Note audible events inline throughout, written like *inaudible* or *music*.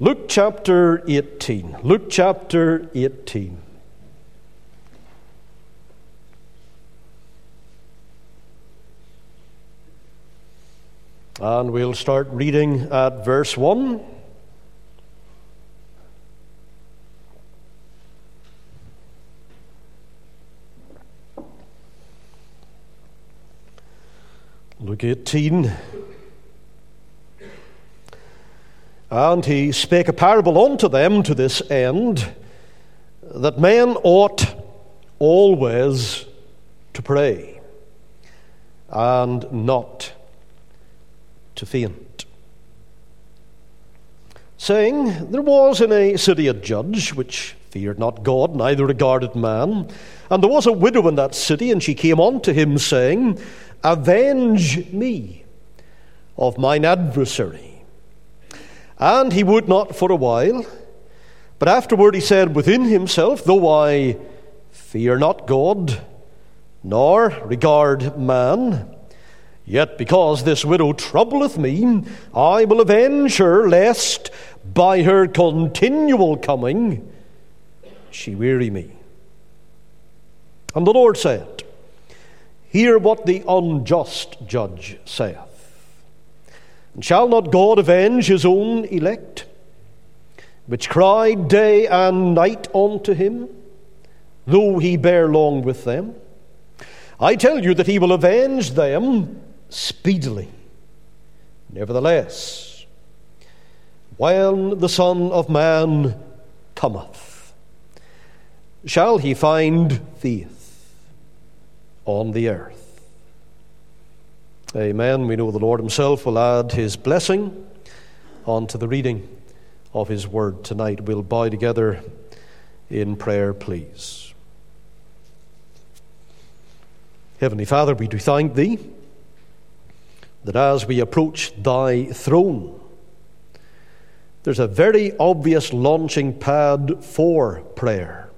Luke chapter 18. Luke chapter 18. And we'll start reading at verse 1. Luke 18. And he spake a parable unto them to this end, that men ought always to pray, and not to faint. Saying, There was in a city a judge which feared not God, neither regarded man. And there was a widow in that city, and she came unto him, saying, Avenge me of mine adversary. And he would not for a while. But afterward he said within himself, Though I fear not God, nor regard man, Yet because this widow troubleth me, I will avenge her, lest by her continual coming she weary me. And the Lord said, Hear what the unjust judge saith. And shall not God avenge his own elect, which cry day and night unto him, though he bear long with them? I tell you that he will avenge them speedily. Nevertheless, when the Son of Man cometh, shall he find faith on the earth? Amen. We know the Lord Himself will add His blessing onto the reading of His word tonight. We'll bow together in prayer, please. Heavenly Father, we do thank Thee that as we approach thy throne, there's a very obvious launching pad for prayer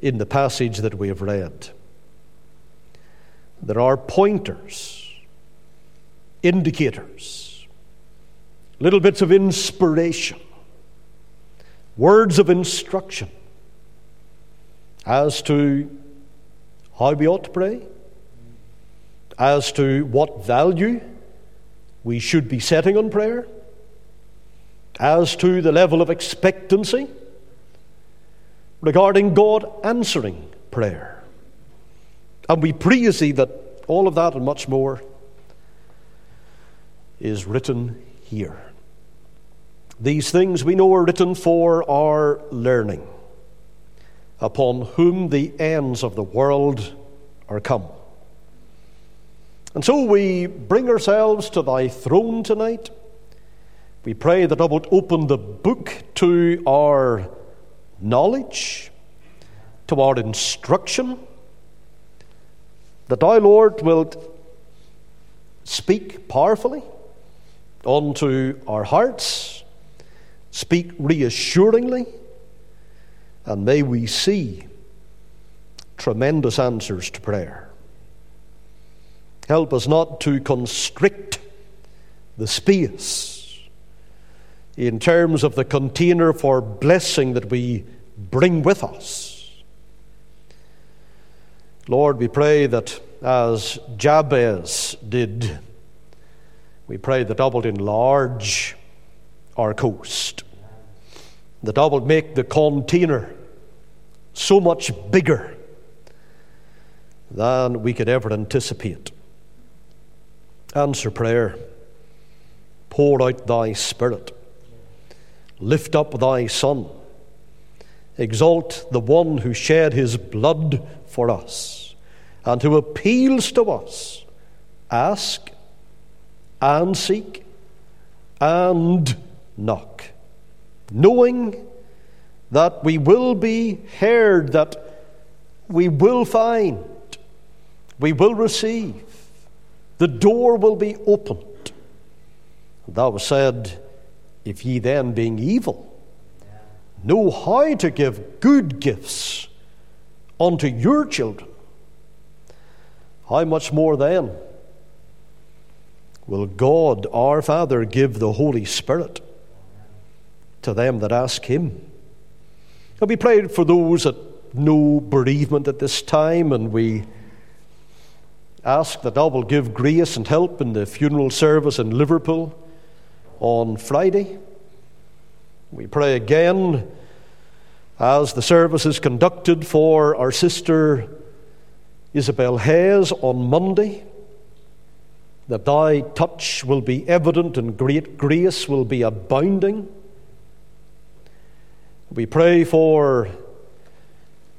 in the passage that we have read. There are pointers, indicators, little bits of inspiration, words of instruction as to how we ought to pray as to what value we should be setting on prayer, as to the level of expectancy regarding God answering prayer. And we praise Thee that all of that and much more is written here. These things we know are written for our learning, upon whom the ends of the world are come. And so we bring ourselves to thy throne tonight. We pray that thou wilt open the book to our knowledge, to our instruction, that thou, Lord, wilt speak powerfully unto our hearts, speak reassuringly, and may we see tremendous answers to prayer. Help us not to constrict the space in terms of the container for blessing that we bring with us. Lord, we pray that as Jabez did, we pray that thou wilt enlarge our coast, that thou wilt make the container so much bigger than we could ever anticipate. Answer prayer. Pour out thy Spirit. Lift up thy Son. Exalt the one who shed his blood for us and who appeals to us. Ask and seek and knock, knowing that we will be heard, that we will find, we will receive the door will be opened. Thou said, If ye then, being evil, know how to give good gifts unto your children, how much more then will God our Father give the Holy Spirit to them that ask him. And we pray for those that know bereavement at this time, and we ask that thou will give grace and help in the funeral service in Liverpool on Friday. We pray again as the service is conducted for our sister Isabel Hayes on Monday, that thy touch will be evident and great grace will be abounding. We pray for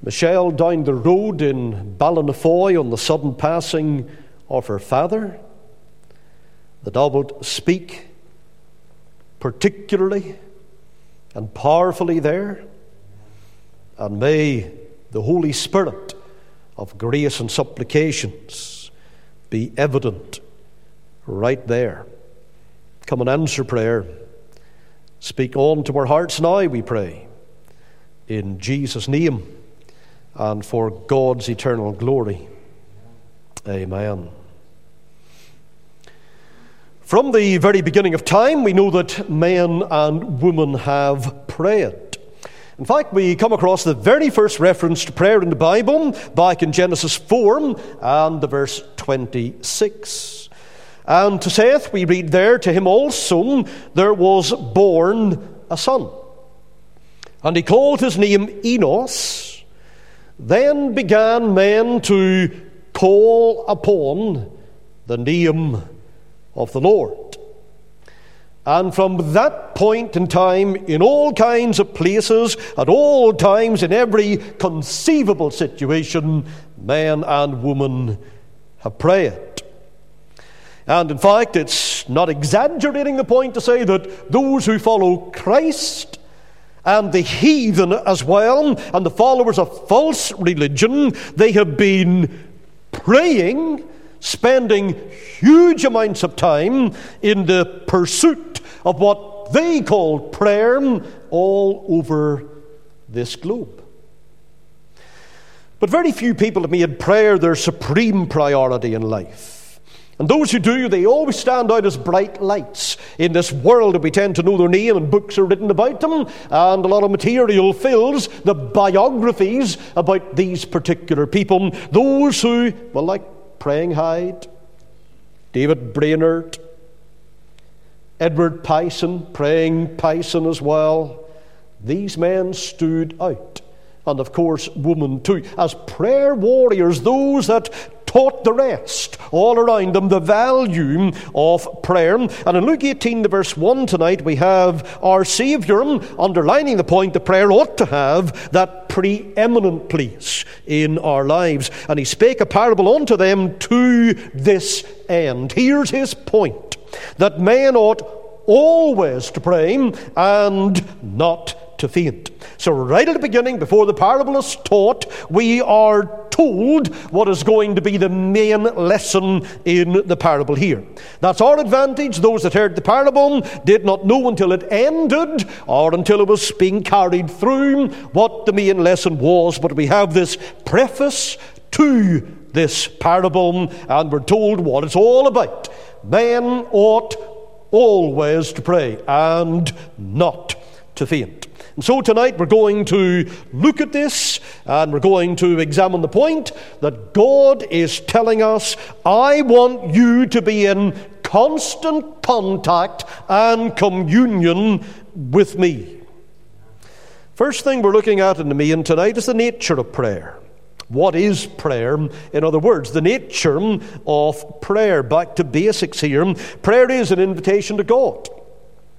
Michelle down the road in Ballinafoy on the sudden passing of her father, that thou wilt speak particularly and powerfully there, and may the Holy Spirit of grace and supplications be evident right there. Come and answer prayer. Speak on to our hearts now, we pray. In Jesus' name and for God's eternal glory. Amen. From the very beginning of time, we know that men and women have prayed. In fact, we come across the very first reference to prayer in the Bible back in Genesis 4 and the verse 26. And to Seth, we read there, to him also there was born a son. And he called his name Enos. Then began men to call upon the name of the Lord. And from that point in time, in all kinds of places, at all times, in every conceivable situation, man and woman have prayed. And in fact, it's not exaggerating the point to say that those who follow Christ and the heathen as well, and the followers of false religion, they have been praying, spending huge amounts of time in the pursuit of what they call prayer all over this globe. But very few people have made prayer their supreme priority in life. And those who do, they always stand out as bright lights in this world that we tend to know their name and books are written about them, and a lot of material fills the biographies about these particular people. Those who, well, like Praying Hyde, David Brainerd, Edward Payson, Praying Payson as well, these men stood out and of course, women too, as prayer warriors, those that taught the rest all around them the value of prayer. And in Luke 18, the verse 1 tonight, we have our Saviour underlining the point that prayer ought to have that preeminent place in our lives. And he spake a parable unto them to this end. Here's his point that man ought always to pray and not to faint. So, right at the beginning, before the parable is taught, we are told what is going to be the main lesson in the parable here. That's our advantage. Those that heard the parable did not know until it ended or until it was being carried through what the main lesson was. But we have this preface to this parable, and we're told what it's all about. Man ought always to pray and not to faint. And so tonight we're going to look at this and we're going to examine the point that God is telling us, I want you to be in constant contact and communion with me. First thing we're looking at in the main tonight is the nature of prayer. What is prayer? In other words, the nature of prayer. Back to basics here. Prayer is an invitation to God.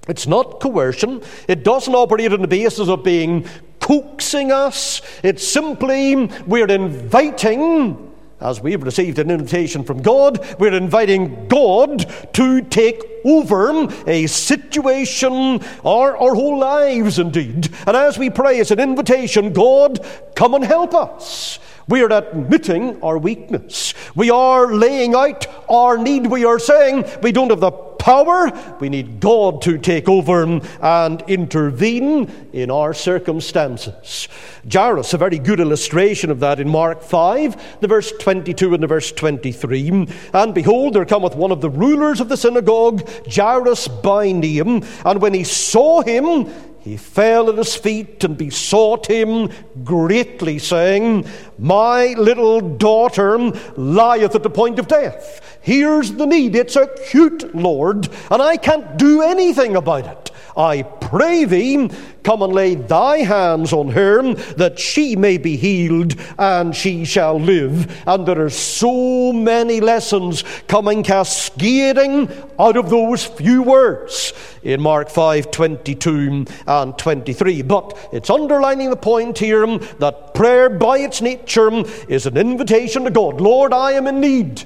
It's not coercion. It doesn't operate on the basis of being coaxing us. It's simply we're inviting, as we've received an invitation from God, we're inviting God to take over a situation or our whole lives indeed. And as we pray, it's an invitation God, come and help us. We are admitting our weakness. We are laying out our need. We are saying we don't have the power. We need God to take over and intervene in our circumstances. Jairus, a very good illustration of that in Mark 5, the verse 22 and the verse 23. And behold, there cometh one of the rulers of the synagogue, Jairus by name, and when he saw him, he fell at his feet and besought him greatly, saying, My little daughter lieth at the point of death. Here's the need. It's acute, Lord, and I can't do anything about it. I pray thee, come and lay thy hands on her, that she may be healed, and she shall live. And there are so many lessons coming cascading out of those few words in Mark 5 22 and 23. But it's underlining the point here that prayer, by its nature, is an invitation to God Lord, I am in need,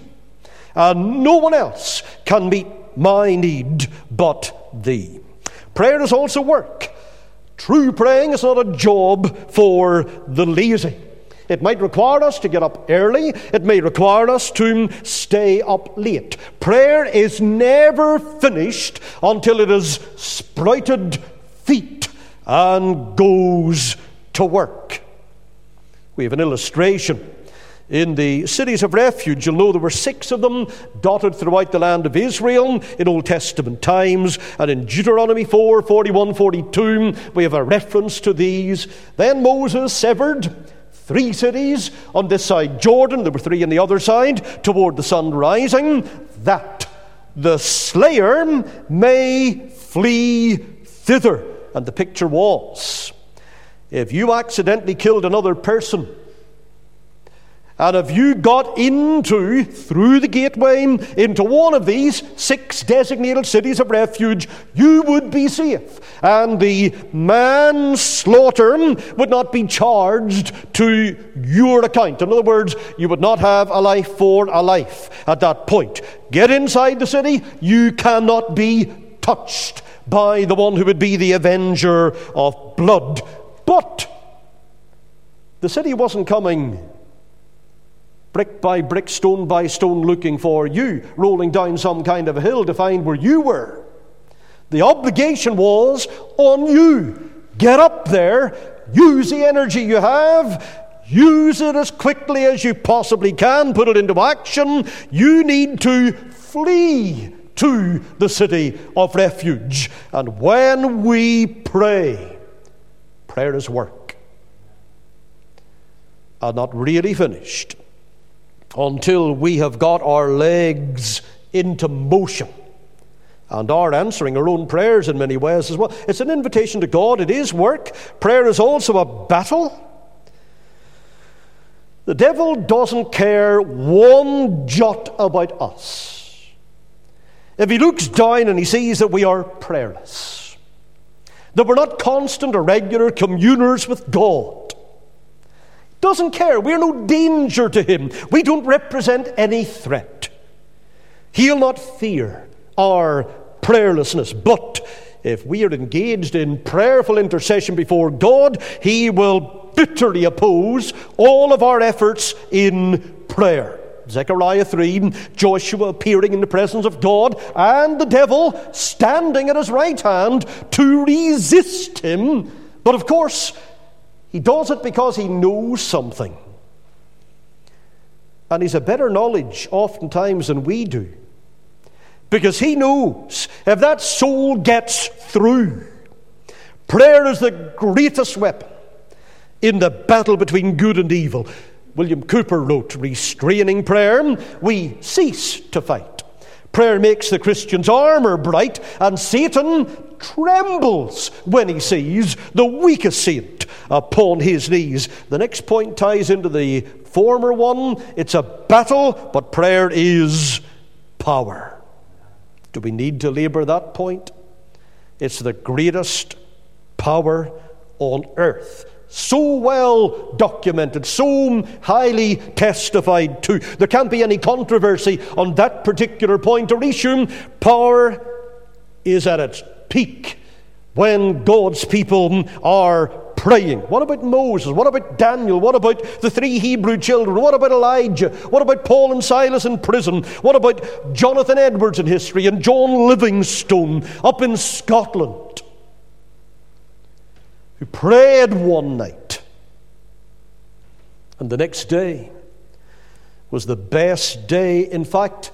and no one else can meet my need but thee. Prayer is also work. True praying is not a job for the lazy. It might require us to get up early. It may require us to stay up late. Prayer is never finished until it has sprouted feet and goes to work. We have an illustration in the cities of refuge. You'll know there were six of them dotted throughout the land of Israel in Old Testament times. And in Deuteronomy 4 41 42, we have a reference to these. Then Moses severed three cities on this side Jordan, there were three on the other side, toward the sun rising, that the slayer may flee thither. And the picture was if you accidentally killed another person, and if you got into, through the gateway, into one of these six designated cities of refuge, you would be safe. And the manslaughter would not be charged to your account. In other words, you would not have a life for a life at that point. Get inside the city, you cannot be touched by the one who would be the avenger of blood. But the city wasn't coming brick by brick, stone by stone, looking for you, rolling down some kind of a hill to find where you were. The obligation was on you. Get up there, use the energy you have, use it as quickly as you possibly can, put it into action. You need to flee to the city of refuge. And when we pray, prayer is work. And not really finished until we have got our legs into motion and are answering our own prayers in many ways as well. It's an invitation to God, it is work. Prayer is also a battle. The devil doesn't care one jot about us. If he looks down and he sees that we are prayerless, that we're not constant or regular communers with God, doesn't care. We're no danger to him. We don't represent any threat. He'll not fear our prayerlessness. But if we are engaged in prayerful intercession before God, he will bitterly oppose all of our efforts in prayer. Zechariah 3, Joshua appearing in the presence of God, and the devil standing at his right hand to resist him. But of course, he does it because he knows something. And he's a better knowledge oftentimes than we do. Because he knows if that soul gets through, prayer is the greatest weapon in the battle between good and evil. William Cowper wrote, Restraining prayer, we cease to fight. Prayer makes the Christian's armor bright, and Satan trembles when he sees the weakest saint upon his knees. The next point ties into the former one. It's a battle, but prayer is power. Do we need to labor that point? It's the greatest power on earth so well documented, so highly testified to. There can't be any controversy on that particular point or issue. Power is at its peak when God's people are praying. What about Moses? What about Daniel? What about the three Hebrew children? What about Elijah? What about Paul and Silas in prison? What about Jonathan Edwards in history and John Livingstone up in Scotland? Who prayed one night and the next day was the best day, in fact,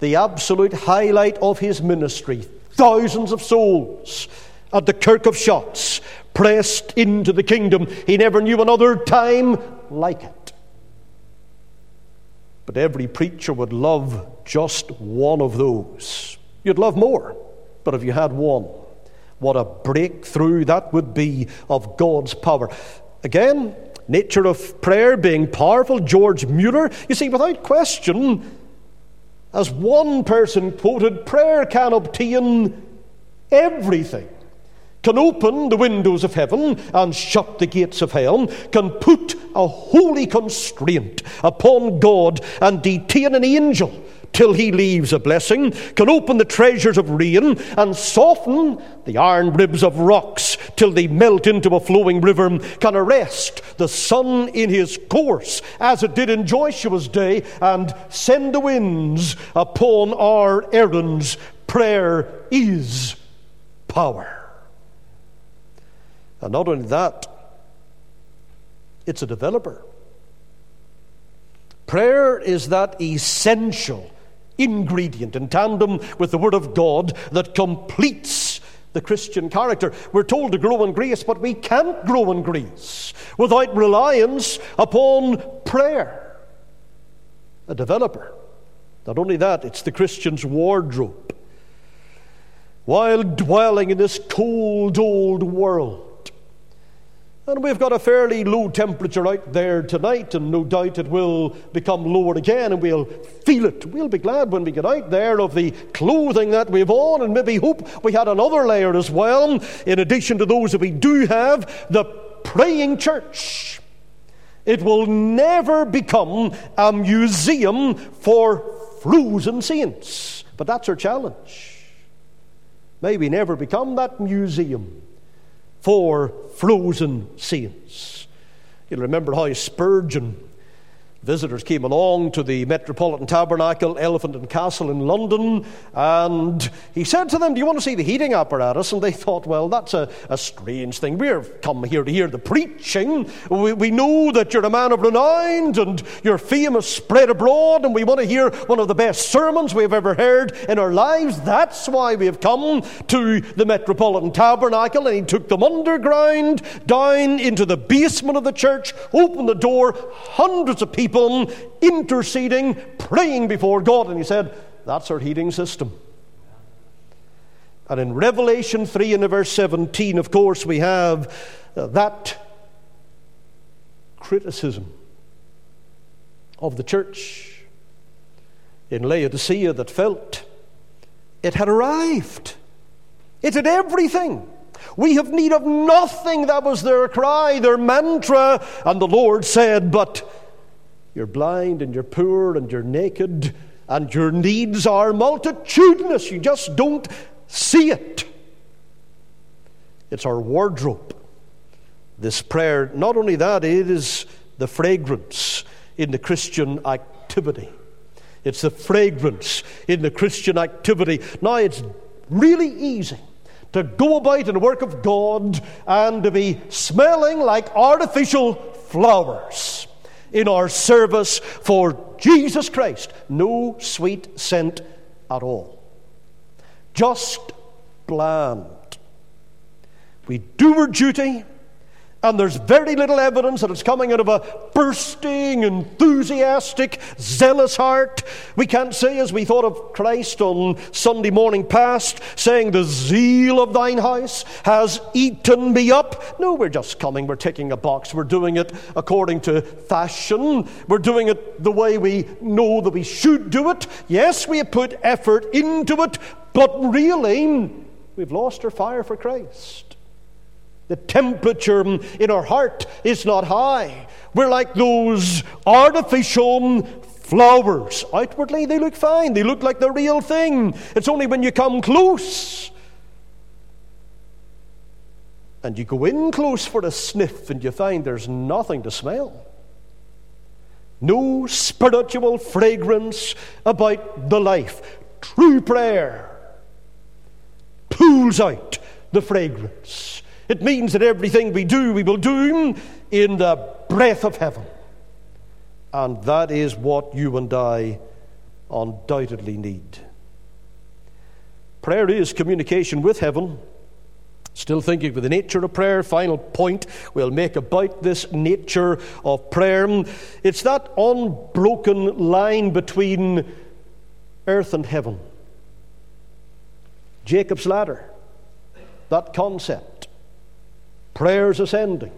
the absolute highlight of his ministry. Thousands of souls at the Kirk of Shotts pressed into the kingdom. He never knew another time like it. But every preacher would love just one of those. You'd love more, but if you had one, what a breakthrough that would be of God's power. Again, nature of prayer being powerful, George Mueller, you see, without question, as one person quoted, prayer can obtain everything. Can open the windows of heaven and shut the gates of hell, can put a holy constraint upon God and detain an angel till he leaves a blessing, can open the treasures of rain and soften the iron ribs of rocks till they melt into a flowing river, can arrest the sun in his course, as it did in Joshua's day, and send the winds upon our errands. Prayer is power. And not only that, it's a developer. Prayer is that essential ingredient in tandem with the Word of God that completes the Christian character. We're told to grow in grace, but we can't grow in grace without reliance upon prayer. A developer. Not only that, it's the Christian's wardrobe. While dwelling in this cold old world, and we've got a fairly low temperature out there tonight, and no doubt it will become lower again, and we'll feel it. We'll be glad when we get out there of the clothing that we've on, and maybe hope we had another layer as well, in addition to those that we do have the praying church. It will never become a museum for frozen saints, but that's our challenge. May we never become that museum for frozen saints. You'll remember how Spurgeon Visitors came along to the Metropolitan Tabernacle, Elephant and Castle in London, and he said to them, Do you want to see the heating apparatus? And they *laughs* thought, Well, that's a, a strange thing. We've come here to hear the preaching. We, we know that you're a man of renown and your fame is spread abroad, and we want to hear one of the best sermons we've ever heard in our lives. That's why we have come to the Metropolitan Tabernacle. And he took them underground, down into the basement of the church, opened the door, hundreds of people interceding, praying before God. And he said, That's our heating system. And in Revelation 3 and verse 17, of course, we have uh, that criticism of the church in Laodicea that felt it had arrived. It had everything. We have need of nothing. That was their cry, their mantra. And the Lord said, But you're blind and you're poor and you're naked and your needs are multitudinous. You just don't see it. It's our wardrobe. This prayer, not only that, it is the fragrance in the Christian activity. It's the fragrance in the Christian activity. Now, it's really easy to go about in the work of God and to be smelling like artificial flowers in our service for Jesus Christ. No sweet scent at all. Just bland. We do our duty and there's very little evidence that it's coming out of a bursting, enthusiastic, zealous heart. We can't say, as we thought of Christ on Sunday morning past, saying, The zeal of thine house has eaten me up. No, we're just coming, we're ticking a box, we're doing it according to fashion, we're doing it the way we know that we should do it. Yes, we have put effort into it, but really, we've lost our fire for Christ. The temperature in our heart is not high. We're like those artificial flowers. Outwardly, they look fine, they look like the real thing. It's only when you come close and you go in close for a sniff and you find there's nothing to smell. No spiritual fragrance about the life. True prayer pulls out the fragrance. It means that everything we do, we will do in the breath of heaven. And that is what you and I undoubtedly need. Prayer is communication with heaven. Still thinking with the nature of prayer, final point we'll make about this nature of prayer. It's that unbroken line between earth and heaven. Jacob's ladder, that concept. Prayers ascending,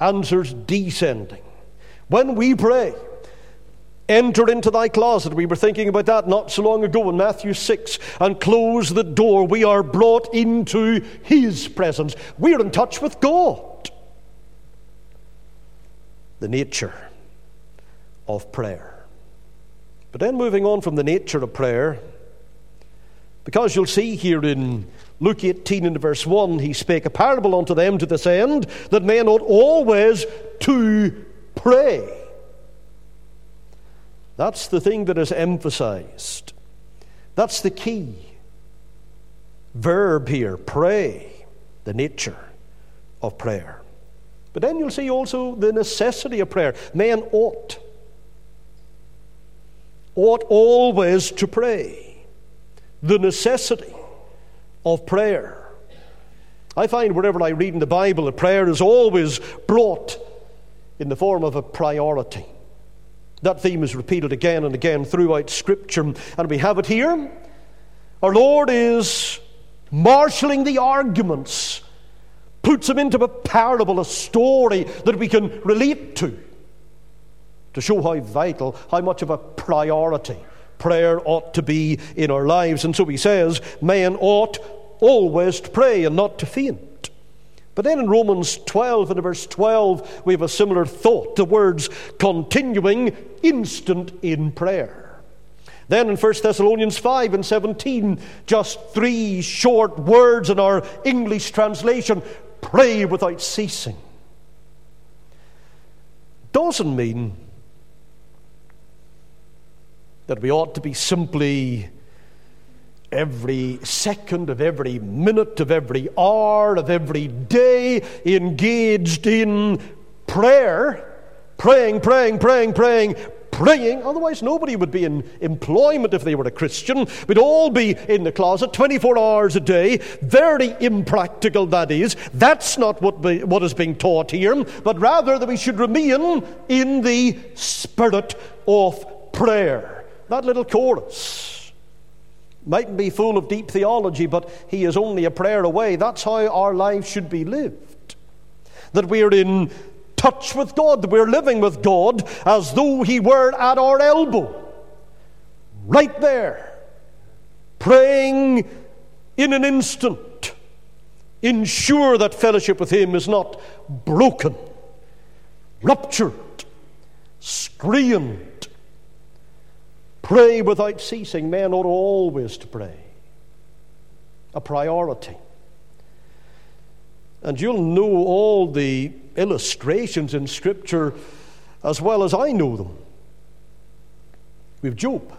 answers descending. When we pray, Enter into thy closet. We were thinking about that not so long ago in Matthew 6. And close the door. We are brought into his presence. We're in touch with God. The nature of prayer. But then moving on from the nature of prayer, because you'll see here in Luke 18 and verse 1, he spake a parable unto them to this end that men ought always to pray. That's the thing that is emphasized. That's the key verb here pray, the nature of prayer. But then you'll see also the necessity of prayer. Men ought, ought always to pray. The necessity of prayer. I find wherever I read in the Bible that prayer is always brought in the form of a priority. That theme is repeated again and again throughout Scripture, and we have it here. Our Lord is marshalling the arguments, puts them into a parable, a story that we can relate to, to show how vital, how much of a priority prayer ought to be in our lives. And so he says, men ought always to pray and not to faint. But then in Romans 12 and verse 12, we have a similar thought. The words continuing instant in prayer. Then in 1 Thessalonians 5 and 17, just three short words in our English translation pray without ceasing. Doesn't mean that we ought to be simply every second of every minute of every hour of every day engaged in prayer, praying, praying, praying, praying, praying. Otherwise, nobody would be in employment if they were a Christian. We'd all be in the closet 24 hours a day. Very impractical, that is. That's not what, be, what is being taught here, but rather that we should remain in the spirit of prayer. That little chorus Mightn't be full of deep theology, but he is only a prayer away. That's how our lives should be lived. That we're in touch with God, that we're living with God as though he were at our elbow. Right there. Praying in an instant. Ensure that fellowship with him is not broken, ruptured, screened Pray without ceasing. Men ought always to pray. A priority. And you'll know all the illustrations in Scripture as well as I know them. We have Job.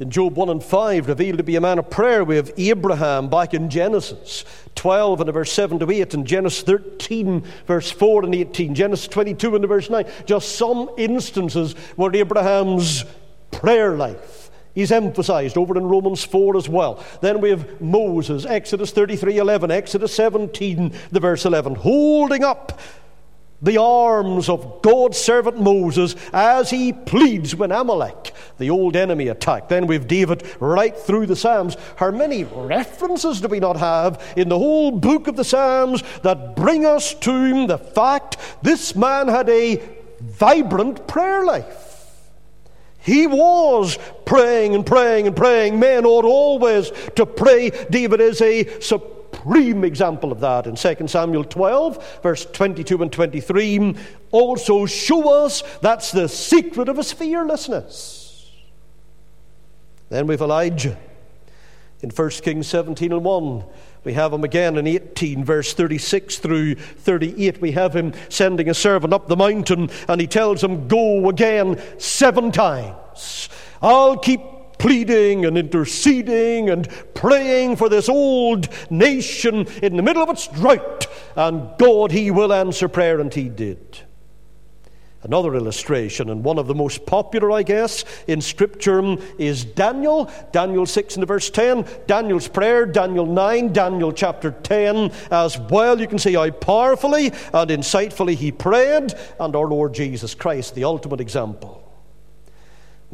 In Job 1 and 5, revealed to be a man of prayer, we have Abraham back in Genesis 12 and verse 7 to 8, and Genesis 13, verse 4 and 18, Genesis 22 and verse 9. Just some instances where Abraham's prayer life is emphasized over in Romans 4 as well. Then we have Moses, Exodus 33 11, Exodus 17, the verse 11, holding up the arms of God's servant Moses as he pleads when Amalek, the old enemy, attacked. Then we've David right through the Psalms. How many references do we not have in the whole book of the Psalms that bring us to the fact this man had a vibrant prayer life? He was praying and praying and praying. Men ought always to pray. David is a supreme example of that in 2 Samuel 12, verse 22 and 23. Also show us that's the secret of his fearlessness. Then we've Elijah in 1 Kings 17 and 1. We have him again in 18, verse 36 through 38. We have him sending a servant up the mountain, and he tells him, Go again seven times. I'll keep pleading and interceding and praying for this old nation in the middle of its drought, and God, He will answer prayer, and He did. Another illustration, and one of the most popular, I guess, in Scripture is Daniel. Daniel 6 and verse 10, Daniel's prayer, Daniel 9, Daniel chapter 10 as well. You can see how powerfully and insightfully he prayed, and our Lord Jesus Christ, the ultimate example.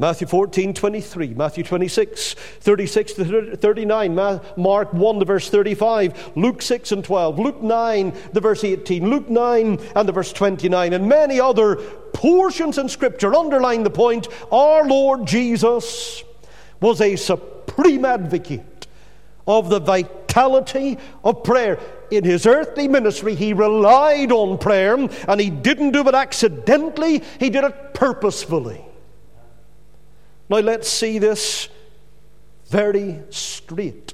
Matthew 14, 23, Matthew 26, 36 to 39, Mark 1 to verse 35, Luke 6 and 12, Luke 9 the verse 18, Luke 9 and the verse 29, and many other portions in Scripture underline the point our Lord Jesus was a supreme advocate of the vitality of prayer. In his earthly ministry, he relied on prayer, and he didn't do it accidentally, he did it purposefully. Now let's see this very straight.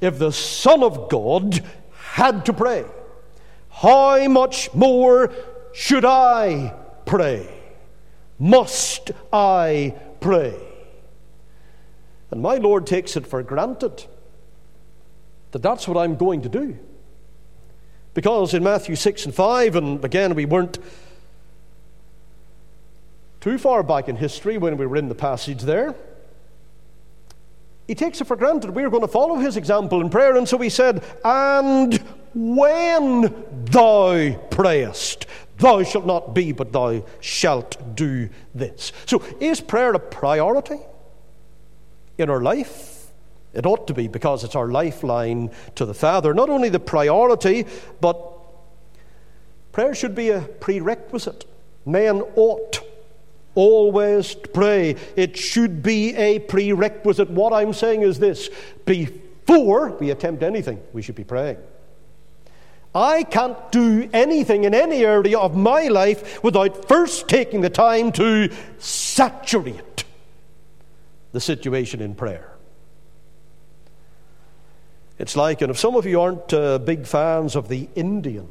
If the Son of God had to pray, how much more should I pray? Must I pray? And my Lord takes it for granted that that's what I'm going to do. Because in Matthew 6 and 5, and again, we weren't too far back in history when we were in the passage there. He takes it for granted we are going to follow his example in prayer, and so he said, And when thou prayest, thou shalt not be, but thou shalt do this. So, is prayer a priority in our life? It ought to be because it's our lifeline to the Father. Not only the priority, but prayer should be a prerequisite. Men ought always pray. It should be a prerequisite. What I'm saying is this before we attempt anything, we should be praying. I can't do anything in any area of my life without first taking the time to saturate the situation in prayer. It's like, and if some of you aren't uh, big fans of the Indian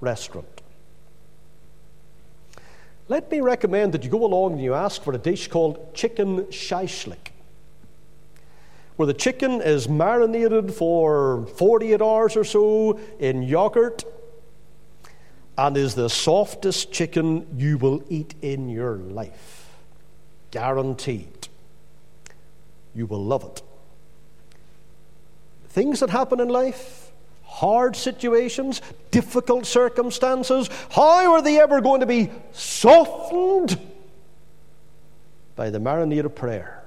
restaurant, let me recommend that you go along and you ask for a dish called chicken shashlik, where the chicken is marinated for 48 hours or so in yogurt and is the softest chicken you will eat in your life. Guaranteed. You will love it. Things that happen in life, hard situations, difficult circumstances, how are they ever going to be softened? By the marinade of prayer.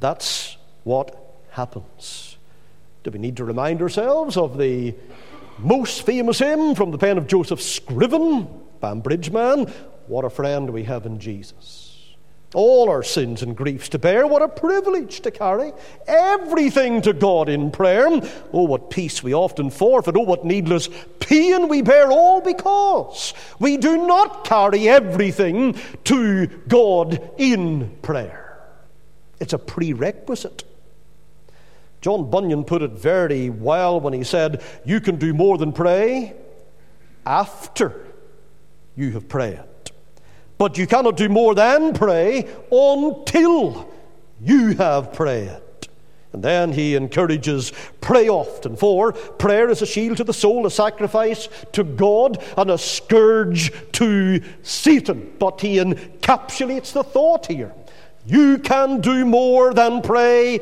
That's what happens. Do we need to remind ourselves of the most famous hymn from the pen of Joseph Scriven, Banbridge man? What a friend we have in Jesus all our sins and griefs to bear. What a privilege to carry everything to God in prayer. Oh, what peace we often forfeit. Oh, what needless pain we bear, all because we do not carry everything to God in prayer. It's a prerequisite. John Bunyan put it very well when he said, You can do more than pray after you have prayed. But you cannot do more than pray until you have prayed. And then he encourages pray often, for prayer is a shield to the soul, a sacrifice to God, and a scourge to Satan. But he encapsulates the thought here. You can do more than pray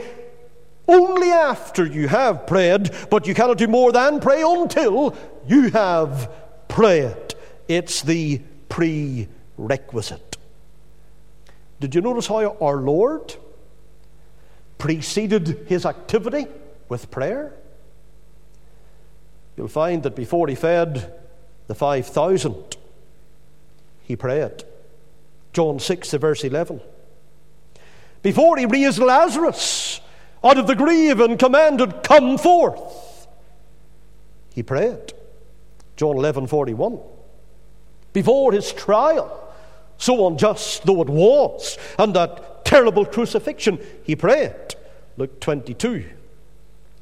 only after you have prayed, but you cannot do more than pray until you have prayed. It's the pre requisite. Did you notice how our Lord preceded his activity with prayer? You'll find that before he fed the 5,000, he prayed. John 6, verse 11. Before he raised Lazarus out of the grave and commanded, Come forth, he prayed. John 11, 41. Before his trial, so unjust though it was, and that terrible crucifixion, he prayed. Luke 22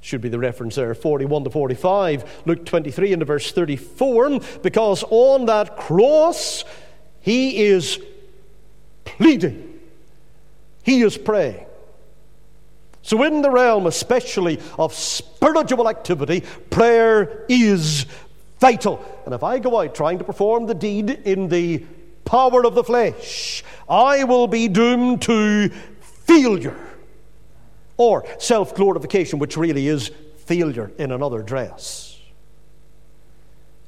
should be the reference there, 41 to 45. Luke 23 and verse 34, because on that cross he is pleading, he is praying. So, in the realm especially of spiritual activity, prayer is vital. And if I go out trying to perform the deed in the power of the flesh, I will be doomed to failure or self glorification, which really is failure in another dress.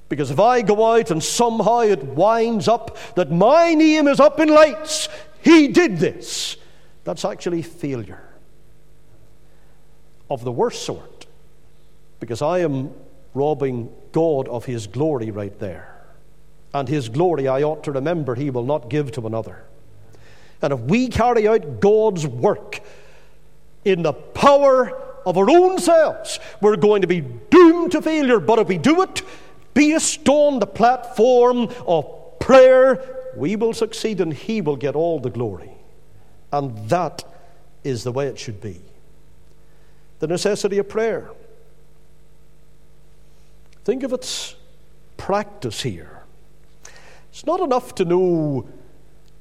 Because if I go out and somehow it winds up that my name is up in lights, he did this, that's actually failure of the worst sort. Because I am robbing God of his glory right there. And his glory, I ought to remember, he will not give to another. And if we carry out God's work in the power of our own selves, we're going to be doomed to failure. But if we do it based on the platform of prayer, we will succeed and He will get all the glory. And that is the way it should be. The necessity of prayer. Think of its practice here. It's not enough to know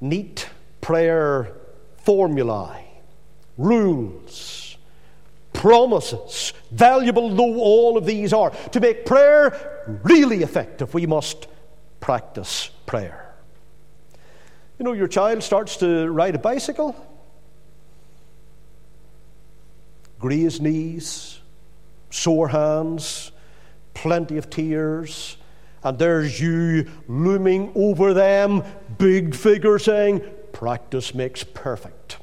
neat prayer formulae, rules, promises, valuable though all of these are. To make prayer really effective, we must practice prayer. You know, your child starts to ride a bicycle, grazed knees, sore hands, plenty of tears, and there's you looming over them, big figure saying, Practice makes perfect.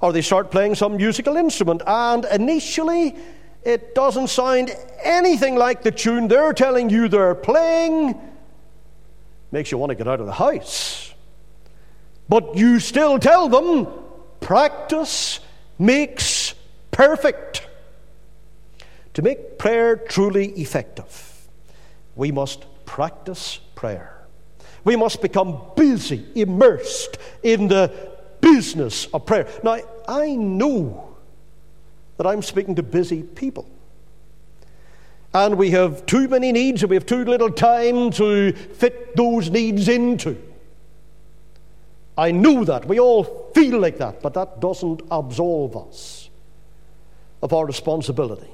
Or they start playing some musical instrument, and initially it doesn't sound anything like the tune they're telling you they're playing. Makes you want to get out of the house. But you still tell them, practice makes perfect. To make prayer truly effective, we must practice prayer. We must become busy, immersed in the business of prayer. Now, I know that I'm speaking to busy people. And we have too many needs and we have too little time to fit those needs into. I know that. We all feel like that, but that doesn't absolve us of our responsibility.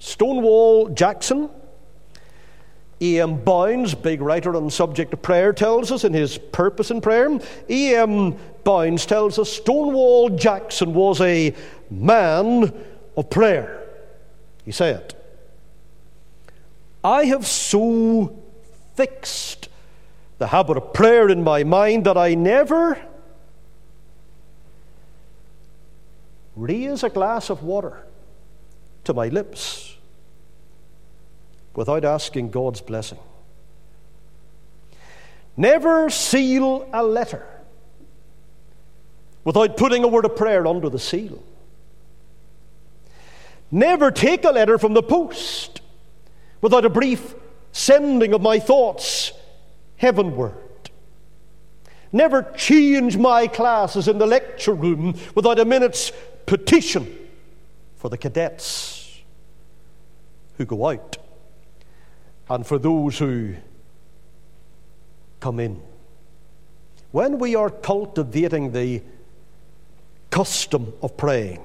Stonewall Jackson E.M. Bounds, big writer on the subject of prayer, tells us in his Purpose in Prayer. E.M. Bounds tells us Stonewall Jackson was a man of prayer. He said, I have so fixed the habit of prayer in my mind that I never raise a glass of water to my lips without asking God's blessing. Never seal a letter without putting a word of prayer under the seal. Never take a letter from the post without a brief sending of my thoughts heavenward. Never change my classes in the lecture room without a minute's petition for the cadets who go out and for those who come in. When we are cultivating the custom of praying,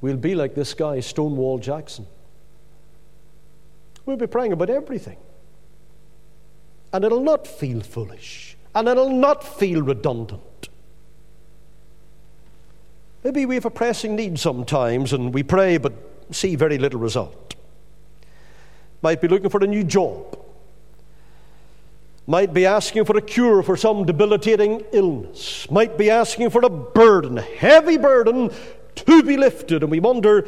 we'll be like this guy, Stonewall Jackson. We'll be praying about everything. And it'll not feel foolish. And it'll not feel redundant. Maybe we have a pressing need sometimes and we pray, but see very little result. Might be looking for a new job. Might be asking for a cure for some debilitating illness. Might be asking for a burden, heavy burden to be lifted. And we wonder,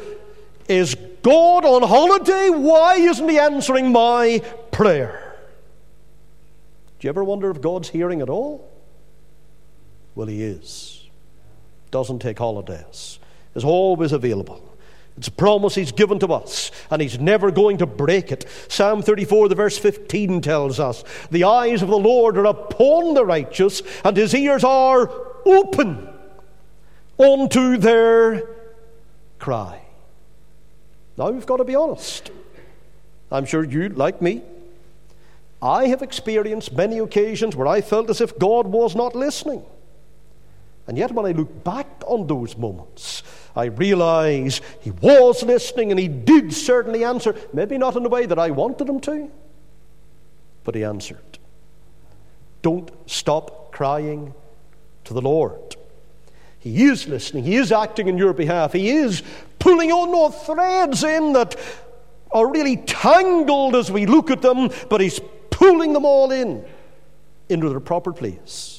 is God on holiday? Why isn't He answering my prayer? Do you ever wonder if God's hearing at all? Well, He is. Doesn't take holidays, is always available. It's a promise He's given to us, and He's never going to break it. Psalm 34, the verse 15 tells us The eyes of the Lord are upon the righteous, and His ears are open unto their cry. Now we've got to be honest. I'm sure you, like me, I have experienced many occasions where I felt as if God was not listening. And yet, when I look back on those moments, I realize he was listening and he did certainly answer. Maybe not in the way that I wanted him to, but he answered. Don't stop crying to the Lord. He is listening. He is acting in your behalf. He is pulling on those threads in that are really tangled as we look at them, but He's pulling them all in into their proper place.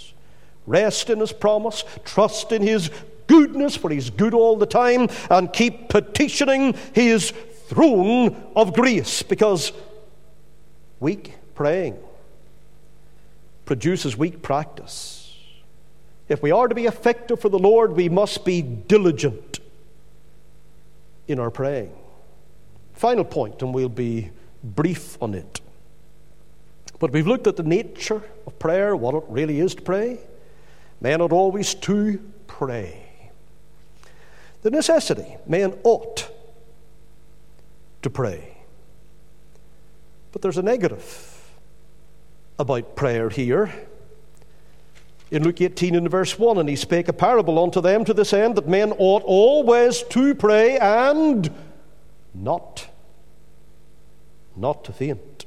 Rest in His promise, trust in His goodness, for He's good all the time, and keep petitioning His throne of grace because weak praying produces weak practice. If we are to be effective for the Lord, we must be diligent in our praying. Final point, and we'll be brief on it. But we've looked at the nature of prayer, what it really is to pray. Men ought always to pray. The necessity, men ought to pray. But there's a negative about prayer here. In Luke 18 and verse 1, and he spake a parable unto them to this end that men ought always to pray and not, not to faint.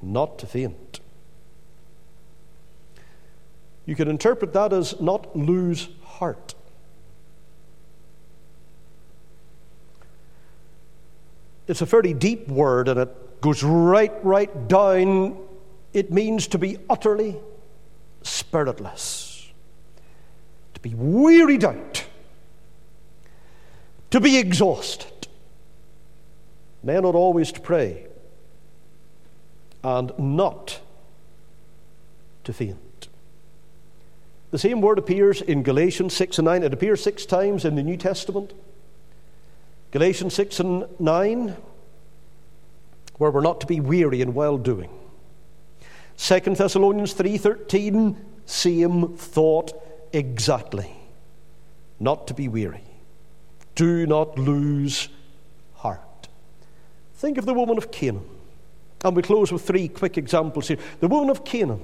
Not to faint. You can interpret that as not lose heart. It's a fairly deep word and it goes right, right down. It means to be utterly spiritless, to be wearied out to be exhausted. Men ought always to pray and not to faint. The same word appears in Galatians 6 and 9. It appears six times in the New Testament. Galatians 6 and 9, where we're not to be weary in well doing. 2 Thessalonians 3:13, same thought exactly. Not to be weary. Do not lose heart. Think of the woman of Canaan. And we close with three quick examples here. The woman of Canaan.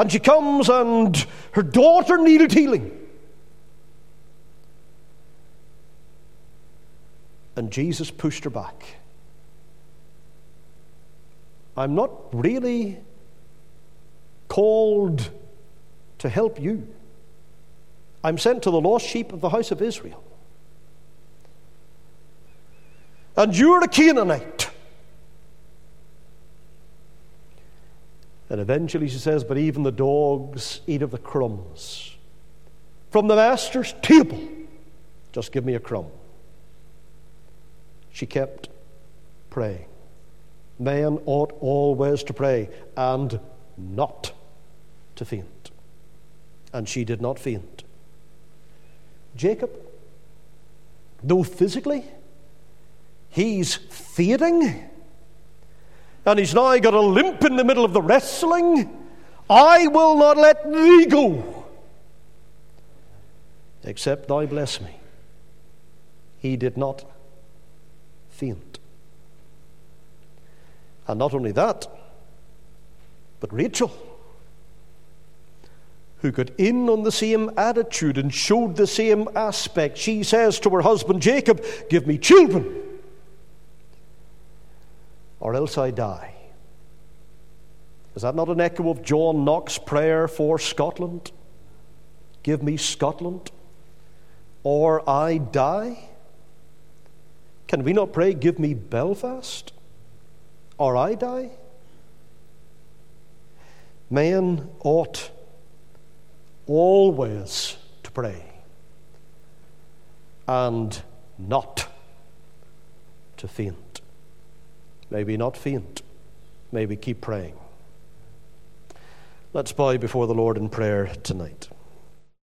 And she comes and her daughter needed healing. And Jesus pushed her back. I'm not really called to help you. I'm sent to the lost sheep of the house of Israel and you're a Canaanite. And eventually she says, But even the dogs eat of the crumbs from the master's table. Just give me a crumb. She kept praying. Man ought always to pray and not to faint. And she did not faint. Jacob, though physically He's fading. And he's now got a limp in the middle of the wrestling. I will not let thee go, except thou bless me. He did not faint. And not only that, but Rachel, who got in on the same attitude and showed the same aspect, she says to her husband Jacob, Give me children or else I die. Is that not an echo of John Knox's prayer for Scotland? Give me Scotland, or I die? Can we not pray, Give me Belfast, or I die? Men ought always to pray and not to faint. May we not faint. May we keep praying. Let's bow before the Lord in prayer tonight.